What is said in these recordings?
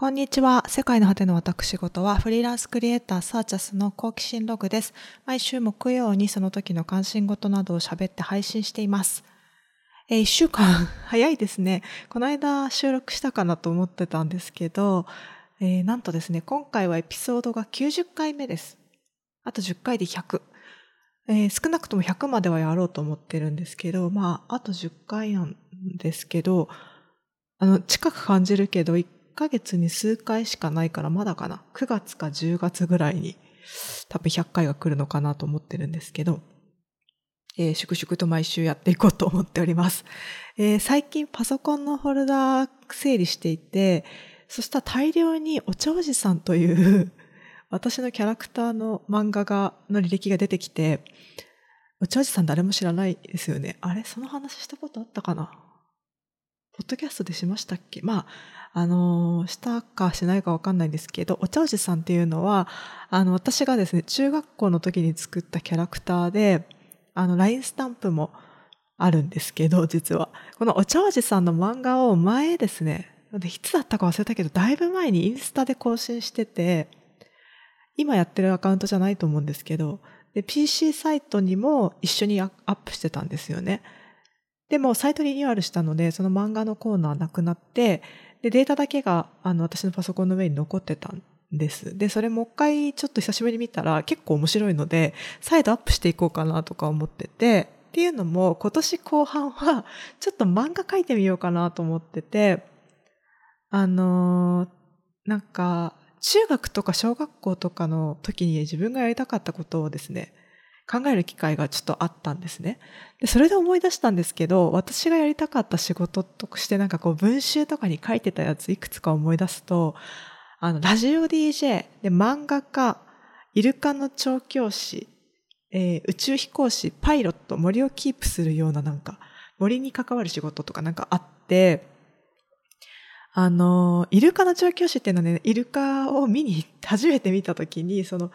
こんにちは。世界の果ての私事は、フリーランスクリエイターサーチャスの好奇心ログです。毎週木曜にその時の関心事などを喋って配信しています。えー、一週間 早いですね。この間収録したかなと思ってたんですけど、えー、なんとですね、今回はエピソードが90回目です。あと10回で100。えー、少なくとも100まではやろうと思ってるんですけど、まあ、あと10回なんですけど、あの、近く感じるけど、ヶ月に数回しかないからまだかな。9月か10月ぐらいに多分100回が来るのかなと思ってるんですけど、えー、粛々と毎週やっていこうと思っております。えー、最近パソコンのフォルダ整理していて、そしたら大量にお茶おじさんという私のキャラクターの漫画が、の履歴が出てきて、お茶おじさん誰も知らないですよね。あれその話したことあったかな？ポッドキャストでしましたっけ？まあ、あの、したかしないかわかんないんですけど、お茶おじさんっていうのは、あの、私がですね、中学校の時に作ったキャラクターで、あの、LINE スタンプもあるんですけど、実は。このお茶おじさんの漫画を前ですね、でいつだったか忘れたけど、だいぶ前にインスタで更新してて、今やってるアカウントじゃないと思うんですけど、で、PC サイトにも一緒にアップしてたんですよね。でも、サイトリニューアルしたので、その漫画のコーナーなくなって、で、データだけが、あの、私のパソコンの上に残ってたんです。で、それもう一回ちょっと久しぶりに見たら結構面白いので、再度アップしていこうかなとか思ってて、っていうのも今年後半はちょっと漫画描いてみようかなと思ってて、あのー、なんか、中学とか小学校とかの時に自分がやりたかったことをですね、考える機会がちょっとあったんですね。で、それで思い出したんですけど、私がやりたかった仕事としてなんかこう文集とかに書いてたやついくつか思い出すと、あの、ラジオ DJ で漫画家、イルカの調教師、えー、宇宙飛行士、パイロット、森をキープするようななんか、森に関わる仕事とかなんかあって、あの、イルカの調教師っていうのはね、イルカを見に、初めて見たときに、その、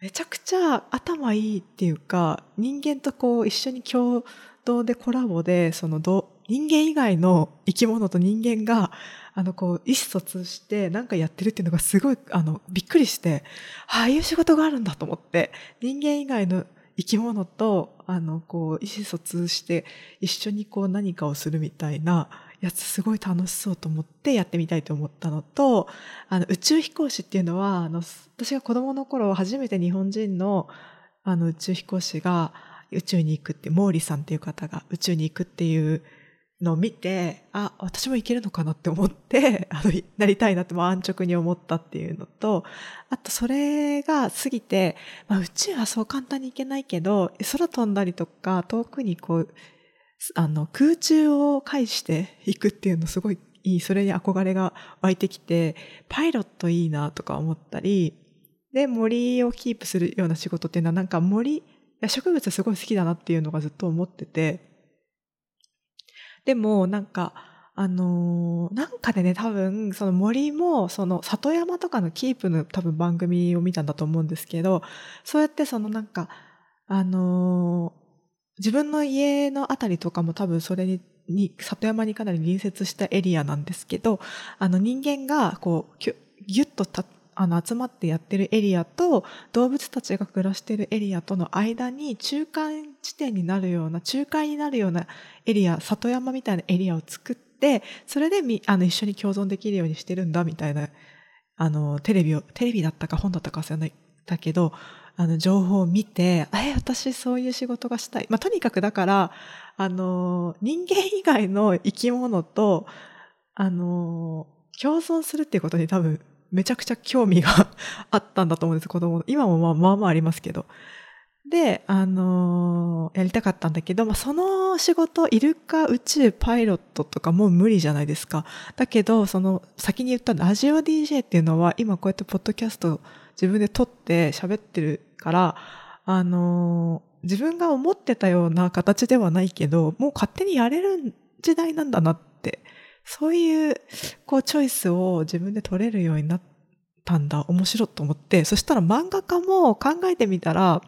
めちゃくちゃ頭いいっていうか、人間とこう一緒に共同でコラボで、そのど人間以外の生き物と人間が、あの、こう、意思疎通してなんかやってるっていうのがすごい、あの、びっくりして、ああいう仕事があるんだと思って、人間以外の生き物と、あの、こう、意思疎通して一緒にこう何かをするみたいな、やつすごい楽しそうと思ってやってみたいと思ったのと、あの、宇宙飛行士っていうのは、あの、私が子供の頃初めて日本人の、あの、宇宙飛行士が宇宙に行くって、毛利さんっていう方が宇宙に行くっていうのを見て、あ、私も行けるのかなって思って、あの、なりたいなって安直に思ったっていうのと、あとそれが過ぎて、まあ宇宙はそう簡単に行けないけど、空飛んだりとか遠くにこう、あの、空中を介していくっていうのすごいいい、それに憧れが湧いてきて、パイロットいいなとか思ったり、で、森をキープするような仕事っていうのはなんか森、植物すごい好きだなっていうのがずっと思ってて、でもなんか、あのー、なんかでね、多分、その森も、その里山とかのキープの多分番組を見たんだと思うんですけど、そうやってそのなんか、あの自分の家のあたりとかも多分それに、に里山にかなり隣接したエリアなんですけど、あの人間がこう、ぎゅっとたあの集まってやってるエリアと動物たちが暮らしてるエリアとの間に中間地点になるような、仲介になるようなエリア、里山みたいなエリアを作って、それでみあの一緒に共存できるようにしてるんだみたいな、あの、テレビを、テレビだったか本だったか忘れない、だけど、あの、情報を見て、え、私そういう仕事がしたい。まあ、とにかくだから、あの、人間以外の生き物と、あの、共存するっていうことに多分、めちゃくちゃ興味が あったんだと思うんです、子供。今もまあまあまあありますけど。で、あの、やりたかったんだけど、まあ、その仕事、イルカ、宇宙、パイロットとかもう無理じゃないですか。だけど、その、先に言ったラジオ DJ っていうのは、今こうやってポッドキャスト自分で撮って喋ってるから、あのー、自分が思ってたような形ではないけど、もう勝手にやれる時代なんだなって、そういう、こう、チョイスを自分で取れるようになったんだ、面白いと思って、そしたら漫画家も考えてみたら、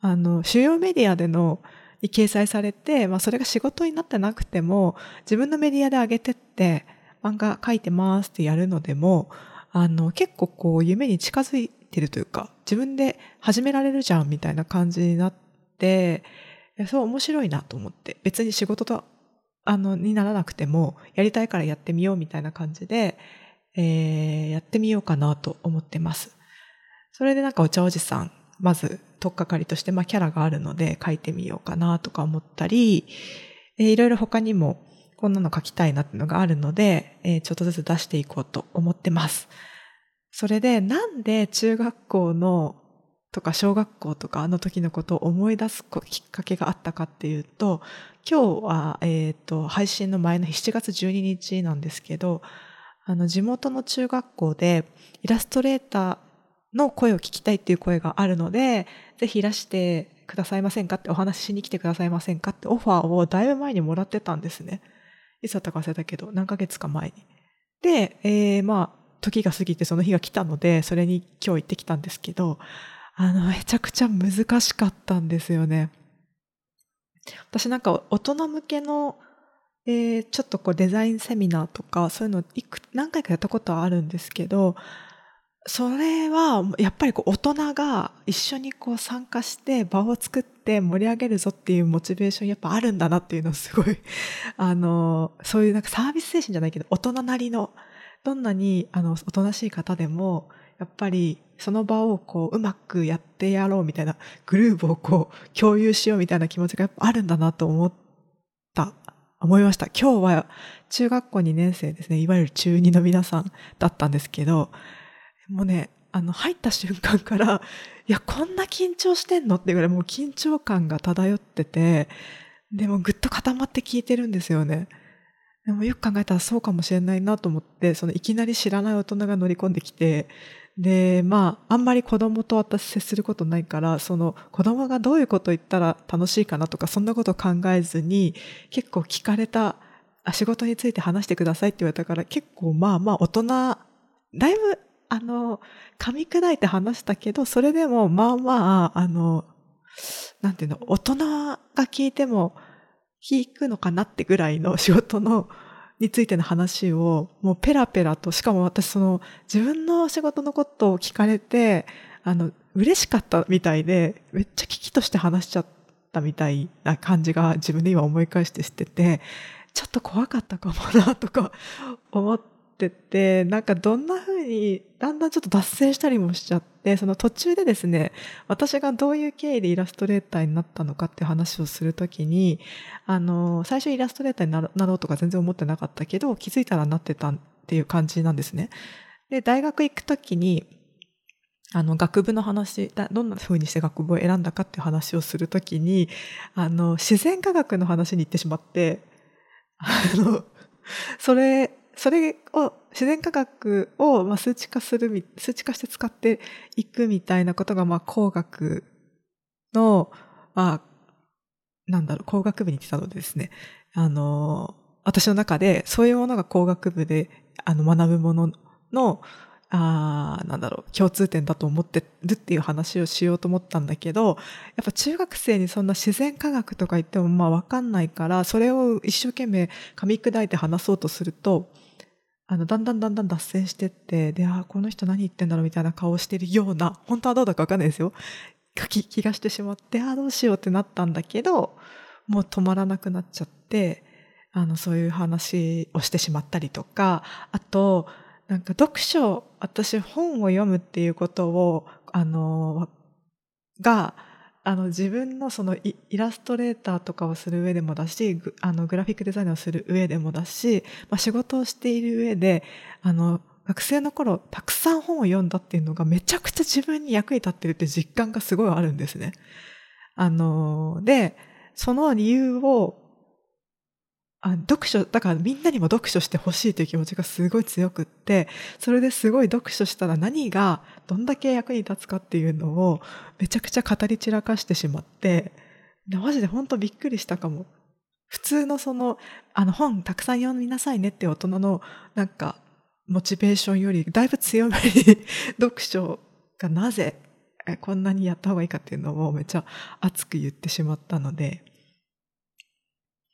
あの、主要メディアでの、に掲載されて、まあそれが仕事になってなくても、自分のメディアで上げてって、漫画描いてますってやるのでも、あの、結構こう夢に近づいてるというか、自分で始められるじゃんみたいな感じになって、そう面白いなと思って、別に仕事と、あの、にならなくても、やりたいからやってみようみたいな感じで、えー、やってみようかなと思ってます。それでなんかお茶おじさん、まず、とっかかりとして、まあキャラがあるので書いてみようかなとか思ったり、えー、いろいろ他にもこんなの書きたいなっていうのがあるので、えー、ちょっとずつ出していこうと思ってます。それで、なんで中学校のとか小学校とかあの時のことを思い出すきっかけがあったかっていうと、今日は、えっ、ー、と、配信の前の7月12日なんですけど、あの、地元の中学校でイラストレーターの声を聞きたいっていう声があるので、ぜひいらしてくださいませんかってお話ししに来てくださいませんかってオファーをだいぶ前にもらってたんですね。いつだったか忘れたけど、何ヶ月か前に。で、えー、まあ、時が過ぎてその日が来たので、それに今日行ってきたんですけど、あの、めちゃくちゃ難しかったんですよね。私なんか大人向けの、えー、ちょっとこうデザインセミナーとか、そういうのいく何回かやったことはあるんですけど、それはやっぱりこう大人が一緒にこう参加して場を作って盛り上げるぞっていうモチベーションやっぱあるんだなっていうのをすごい、あの、そういうなんかサービス精神じゃないけど大人なりのどんなにあのおとなしい方でもやっぱりその場をこううまくやってやろうみたいなグルーブをこう共有しようみたいな気持ちがやっぱあるんだなと思った、思いました。今日は中学校2年生ですね、いわゆる中2の皆さんだったんですけど、もうね、あの入った瞬間から、いや、こんな緊張してんのってぐらいもう緊張感が漂ってて、でもぐっと固まって聞いてるんですよね。でもよく考えたらそうかもしれないなと思って、そのいきなり知らない大人が乗り込んできて、で、まあ、あんまり子供と私接することないから、その子供がどういうこと言ったら楽しいかなとか、そんなこと考えずに、結構聞かれた、仕事について話してくださいって言われたから、結構まあまあ大人、だいぶ、あの、噛み砕いて話したけど、それでもまあまあ、あの、なんていうの、大人が聞いても、聞くのかなってぐらいの仕事の、についての話を、もうペラペラと、しかも私その自分の仕事のことを聞かれて、あの、嬉しかったみたいで、めっちゃ危機として話しちゃったみたいな感じが自分で今思い返してしてて、ちょっと怖かったかもなとか思って、ってて、なんかどんな風に、だんだんちょっと脱線したりもしちゃって、その途中でですね、私がどういう経緯でイラストレーターになったのかって話をするときに、あの、最初イラストレーターになろうとか全然思ってなかったけど、気づいたらなってたっていう感じなんですね。で、大学行くときに、あの、学部の話、どんな風にして学部を選んだかっていう話をするときに、あの、自然科学の話に行ってしまって、あの、それそれを、自然科学を数値化する、数値化して使っていくみたいなことが、まあ工学の、まあ、なんだろう、工学部に来たのでですね、あの、私の中でそういうものが工学部で、あの、学ぶものの、あなんだろう、共通点だと思ってるっていう話をしようと思ったんだけど、やっぱ中学生にそんな自然科学とか言ってもまあわかんないから、それを一生懸命噛み砕いて話そうとすると、あの、だんだんだんだん脱線してって、で、あ、この人何言ってんだろうみたいな顔してるような、本当はどうだかわかんないですよ。気気がしてしまって、あ、どうしようってなったんだけど、もう止まらなくなっちゃって、あの、そういう話をしてしまったりとか、あと、なんか読書、私本を読むっていうことを、あの、が、あの自分のそのイラストレーターとかをする上でもだし、あのグラフィックデザインをする上でもだし、まあ、仕事をしている上で、あの、学生の頃たくさん本を読んだっていうのがめちゃくちゃ自分に役に立ってるって実感がすごいあるんですね。あの、で、その理由をあ読書、だからみんなにも読書してほしいという気持ちがすごい強くって、それですごい読書したら何がどんだけ役に立つかっていうのをめちゃくちゃ語り散らかしてしまって、マジで本当びっくりしたかも。普通のその、あの本たくさん読みなさいねって大人のなんかモチベーションよりだいぶ強めに 読書がなぜこんなにやった方がいいかっていうのをめっちゃ熱く言ってしまったので、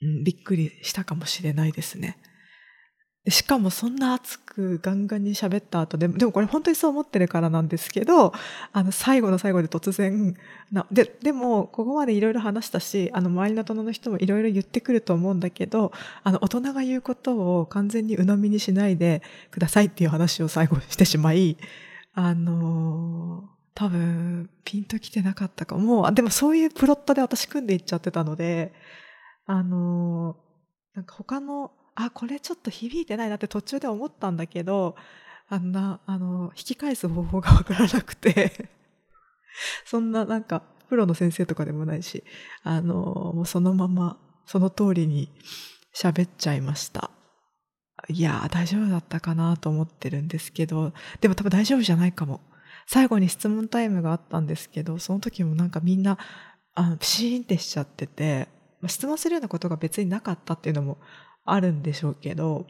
うん、びっくりしたかもしれないですね。しかもそんな熱くガンガンに喋った後で、でもこれ本当にそう思ってるからなんですけど、あの最後の最後で突然な、で、でもここまでいろいろ話したし、あの周りの大人の人もいろいろ言ってくると思うんだけど、あの大人が言うことを完全に鵜呑みにしないでくださいっていう話を最後してしまい、あの多分ピンときてなかったかも。でもそういうプロットで私組んでいっちゃってたので、あのなんか他のあ、これちょっと響いてないなって途中で思ったんだけど、あんな、あの、引き返す方法がわからなくて そんななんか、プロの先生とかでもないし、あの、もうそのまま、その通りに喋っちゃいました。いや大丈夫だったかなと思ってるんですけど、でも多分大丈夫じゃないかも。最後に質問タイムがあったんですけど、その時もなんかみんな、あの、ピシーンってしちゃってて、質問するようなことが別になかったっていうのもあるんでしょうけど、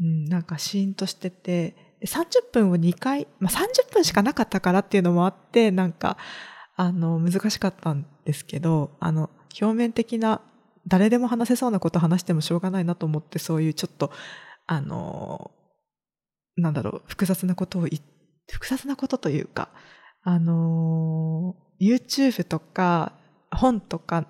うん、なんかシーンとしてて、30分を2回、まあ、30分しかなかったからっていうのもあって、なんか、あの、難しかったんですけど、あの、表面的な、誰でも話せそうなこと話してもしょうがないなと思って、そういうちょっと、あの、なんだろう、複雑なことを複雑なことというか、あの、YouTube とか本とか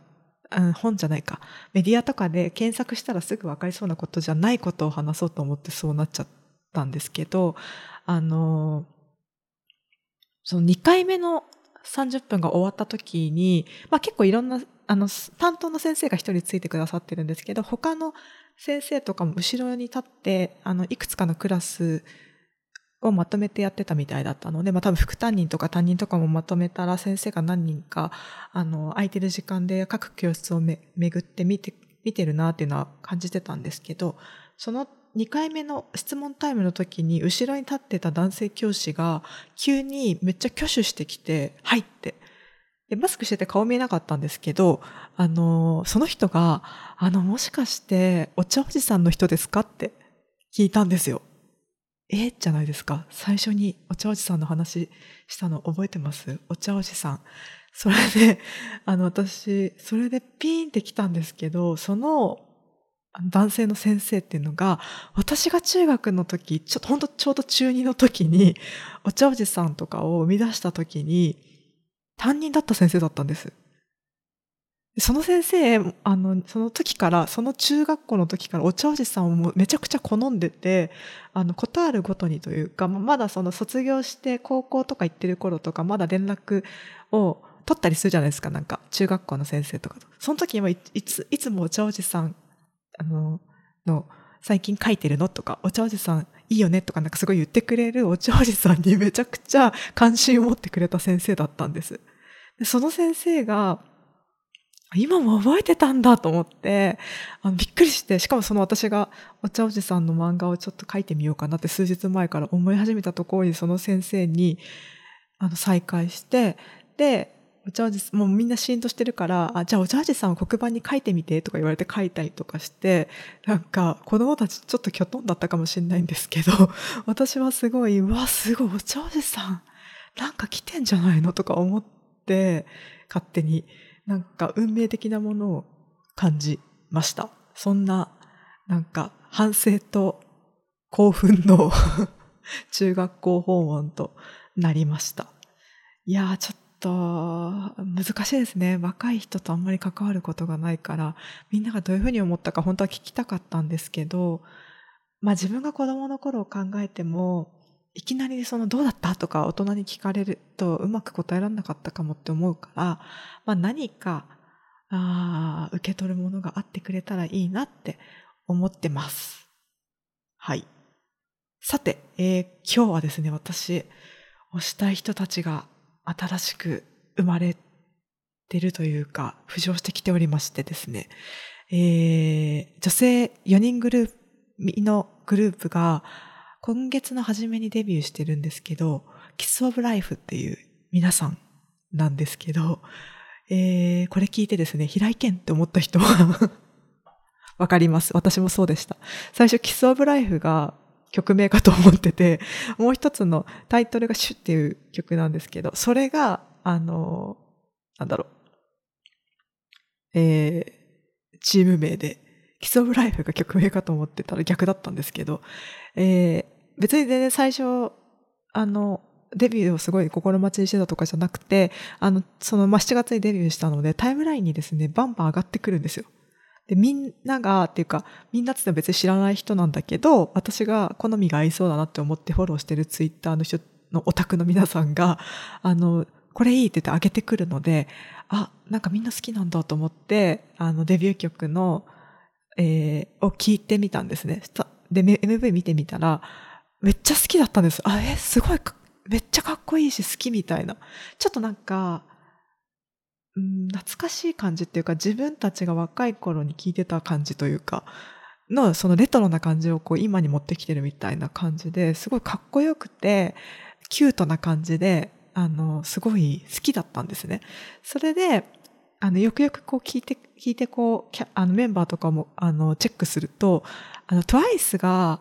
本じゃないか、メディアとかで検索したらすぐ分かりそうなことじゃないことを話そうと思ってそうなっちゃったんですけど、あの、その2回目の30分が終わった時に、まあ結構いろんな、あの、担当の先生が一人ついてくださってるんですけど、他の先生とかも後ろに立って、あの、いくつかのクラスをまとめてやってたみたいだったので、まあ多分副担任とか担任とかもまとめたら先生が何人か、あの、空いてる時間で各教室をめ巡って見て、見てるなっていうのは感じてたんですけど、その2回目の質問タイムの時に後ろに立ってた男性教師が急にめっちゃ挙手してきて、はいって。で、マスクしてて顔見えなかったんですけど、あの、その人が、あの、もしかしてお茶おじさんの人ですかって聞いたんですよ。えじゃないですか。最初にお茶おじさんの話したの覚えてます？お茶おじさん。それで、あの、私、それでピーンって来たんですけど、その男性の先生っていうのが、私が中学の時、ちょっと本当ちょうど中2の時に、お茶おじさんとかを生み出した時に、担任だった先生だったんです。その先生、あの、その時から、その中学校の時からお茶おじさんをめちゃくちゃ好んでて、あの、ことあるごとにというか、まだその卒業して高校とか行ってる頃とか、まだ連絡を取ったりするじゃないですか、なんか、中学校の先生とかと。その時もいつ、いつもお茶おじさん、あの、の、最近書いてるのとか、お茶おじさんいいよねとかなんかすごい言ってくれるお茶おじさんにめちゃくちゃ関心を持ってくれた先生だったんです。でその先生が、今も覚えてたんだと思って、あのびっくりして、しかもその私がお茶おじさんの漫画をちょっと書いてみようかなって数日前から思い始めたところにその先生にあの再会して、で、お茶おじもうみんなシーンとしてるから、あ、じゃあお茶おじさんを黒板に書いてみてとか言われて書いたりとかして、なんか子供たちちょっときょとんだったかもしれないんですけど、私はすごい、うわ、すごいお茶おじさん、なんか来てんじゃないのとか思って、勝手に。なんか運命的なものを感じました。そんな、なんか反省と興奮の 中学校訪問となりました。いやー、ちょっと難しいですね。若い人とあんまり関わることがないから、みんながどういうふうに思ったか本当は聞きたかったんですけど、まあ自分が子供の頃を考えても、いきなりそのどうだった？とか大人に聞かれるとうまく答えられなかったかもって思うから、まあ何か、あ受け取るものがあってくれたらいいなって思ってます。はい。さて、えー、今日はですね、私、推したい人たちが新しく生まれてるというか、浮上してきておりましてですね、えー、女性4人グループのグループが、今月の初めにデビューしてるんですけど、キスオブライフっていう皆さんなんですけど、えー、これ聞いてですね、平井堅って思った人は わかります。私もそうでした。最初、キスオブライフが曲名かと思ってて、もう一つのタイトルがシュっていう曲なんですけど、それが、あの、なんだろう、えー、チーム名でキスオブライフが曲名かと思ってたら逆だったんですけど、えー、別に全然最初、あの、デビューをすごい心待ちにしてたとかじゃなくて、あの、その、まあ、7月にデビューしたので、タイムラインにですね、バンバン上がってくるんですよ。で、みんなが、っていうか、みんなって言って別に知らない人なんだけど、私が好みが合いそうだなって思ってフォローしてるツイッターの人のオタクの皆さんが、あの、これいいって言って上げてくるので、あ、なんかみんな好きなんだと思って、あの、デビュー曲の、えー、を聞いてみたんですね。で、MV 見てみたら、めっちゃ好きだったんです。あ、え、すごいめっちゃかっこいいし好きみたいな。ちょっとなんか、うん、懐かしい感じっていうか自分たちが若い頃に聞いてた感じというか、のそのレトロな感じをこう今に持ってきてるみたいな感じですごいかっこよくて、キュートな感じで、あの、すごい好きだったんですね。それで、あの、よくよくこう聞いて、聞いてこう、あのメンバーとかも、あの、チェックすると、あの、TWICE が、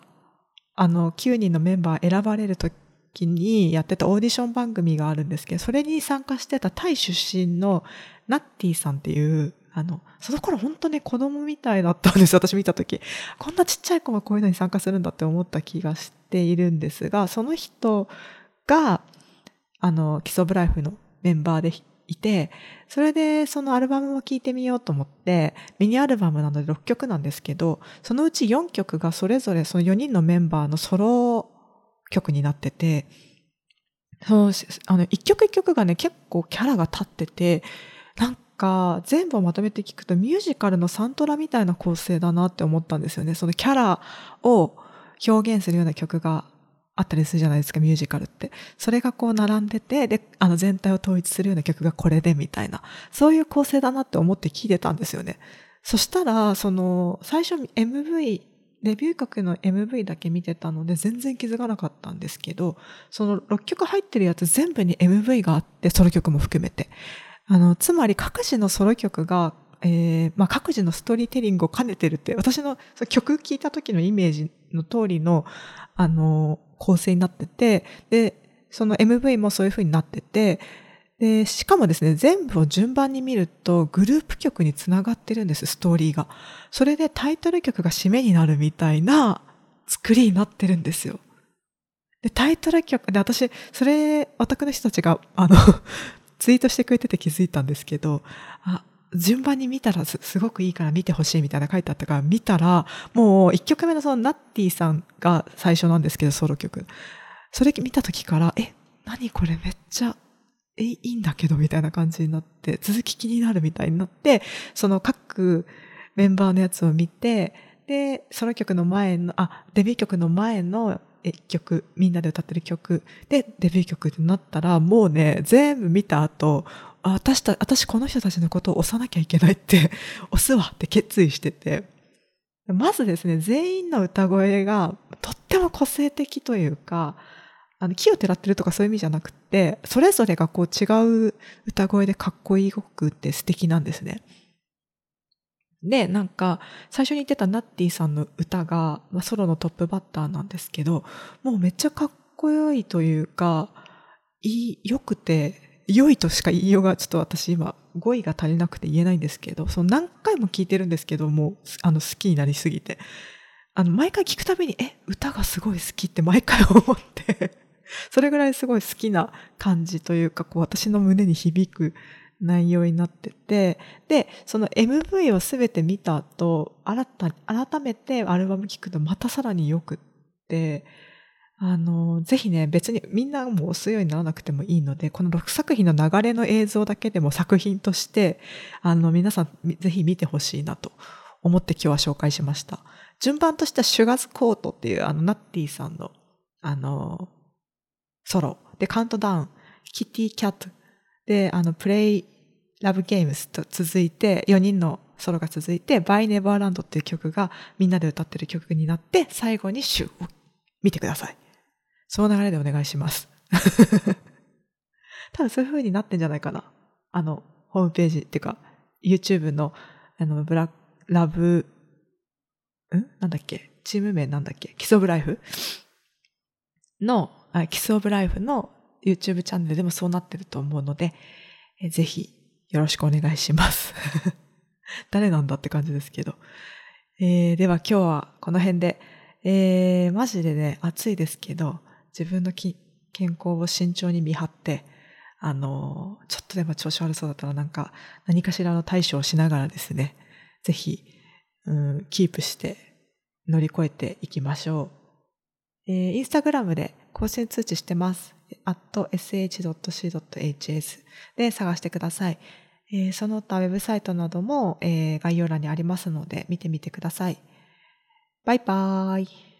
あの、9人のメンバー選ばれると期にやってたオーディション番組があるんですけど、それに参加してたタイ出身のナッティさんっていう、あの、その頃本当ね、子供みたいだったんです私見た時。こんなちっちゃい子がこういうのに参加するんだって思った気がしているんですが、その人が、あの、基礎ブライフのメンバーでいて、それでそのアルバムを聴いてみようと思って、ミニアルバムなので6曲なんですけど、そのうち4曲がそれぞれその4人のメンバーのソロ曲になってて、そう、あの、一曲一曲がね、結構キャラが立ってて、なんか、全部をまとめて聞くとミュージカルのサントラみたいな構成だなって思ったんですよね。そのキャラを表現するような曲があったりするじゃないですか、ミュージカルって。それがこう並んでて、で、あの全体を統一するような曲がこれでみたいな、そういう構成だなって思って聴いてたんですよね。そしたら、その、最初 MV デビュー曲の MV だけ見てたので全然気づかなかったんですけど、その6曲入ってるやつ全部に MV があって、ソロ曲も含めて。あの、つまり各自のソロ曲が、えー、まあ、各自のストーリーテリングを兼ねてるって、私の曲聴いた時のイメージの通りの、あの、構成になってて、で、その MV もそういう風になってて、で、しかもですね、全部を順番に見るとグループ曲につながってるんです、ストーリーが。それでタイトル曲が締めになるみたいな作りになってるんですよ。で、タイトル曲、で、私、それ、オタクの人たちが、あのツイートしてくれてて気づいたんですけど、あ、順番に見たらすごくいいから見てほしいみたいな書いてあったから見たら、もう一曲目のそのナッティさんが最初なんですけど、ソロ曲。それ見た時から、え、何これめっちゃえ、いいんだけど、みたいな感じになって、続き気になるみたいになって、その各メンバーのやつを見て、で、ソロ曲の前の、あ、デビュー曲の前の曲、みんなで歌ってる曲でデビュー曲ってなったら、もうね、全部見た後、私た、私この人たちのことを押さなきゃいけないって 押すわって決意してて、まずですね、全員の歌声がとっても個性的というか、あの、木をてらってるとかそういう意味じゃなくて、それぞれがこう違う歌声でかっこいいくって素敵なんですね。で、なんか、最初に言ってたナッティさんの歌が、まあ、ソロのトップバッターなんですけど、もうめっちゃかっこよいというか、いい、良くて、良いとしか言いようが、ちょっと私今、語彙が足りなくて言えないんですけど、その何回も聞いてるんですけども、あの、好きになりすぎて。あの、毎回聞くたびに、え、歌がすごい好きって 毎回思って。それぐらいすごい好きな感じというか、こう私の胸に響く内容になってて、で、その MV をすべて見た後、改改めてアルバム聴くとまたさらによくって、あの、ぜひね、別にみんなも押すようにならなくてもいいので、この6作品の流れの映像だけでも作品として、あの、皆さんぜひ見てほしいなと思って今日は紹介しました。順番としてはシュガーズコートっていうあの、ナッティさんの、あの、ソロ。で、カウントダウン、キティキャット。で、あの、プレイラブゲームスと続いて、4人のソロが続いて、バイネバーランドっていう曲がみんなで歌ってる曲になって、最後にシュを見てください。その流れでお願いします。多分そういう風になってんじゃないかな。あの、ホームページっていうか、YouTube の、あの、ブラック、ラブ、ん？なんだっけ？チーム名なんだっけ？キソブライフ？のキスオブライフの YouTube チャンネルでもそうなってると思うので、えぜひよろしくお願いします。誰なんだって感じですけど。えー、では今日はこの辺で、えー、マジでね、暑いですけど、自分の健康を慎重に見張って、あの、ちょっとでも調子悪そうだったらなんか何かしらの対処をしながらですね、ぜひ、うん、キープして乗り越えていきましょう。えー、インスタグラムで更新通知してます。at sh.c.hs で探してください。えー、その他ウェブサイトなども、えー、概要欄にありますので見てみてください。バイバーイ。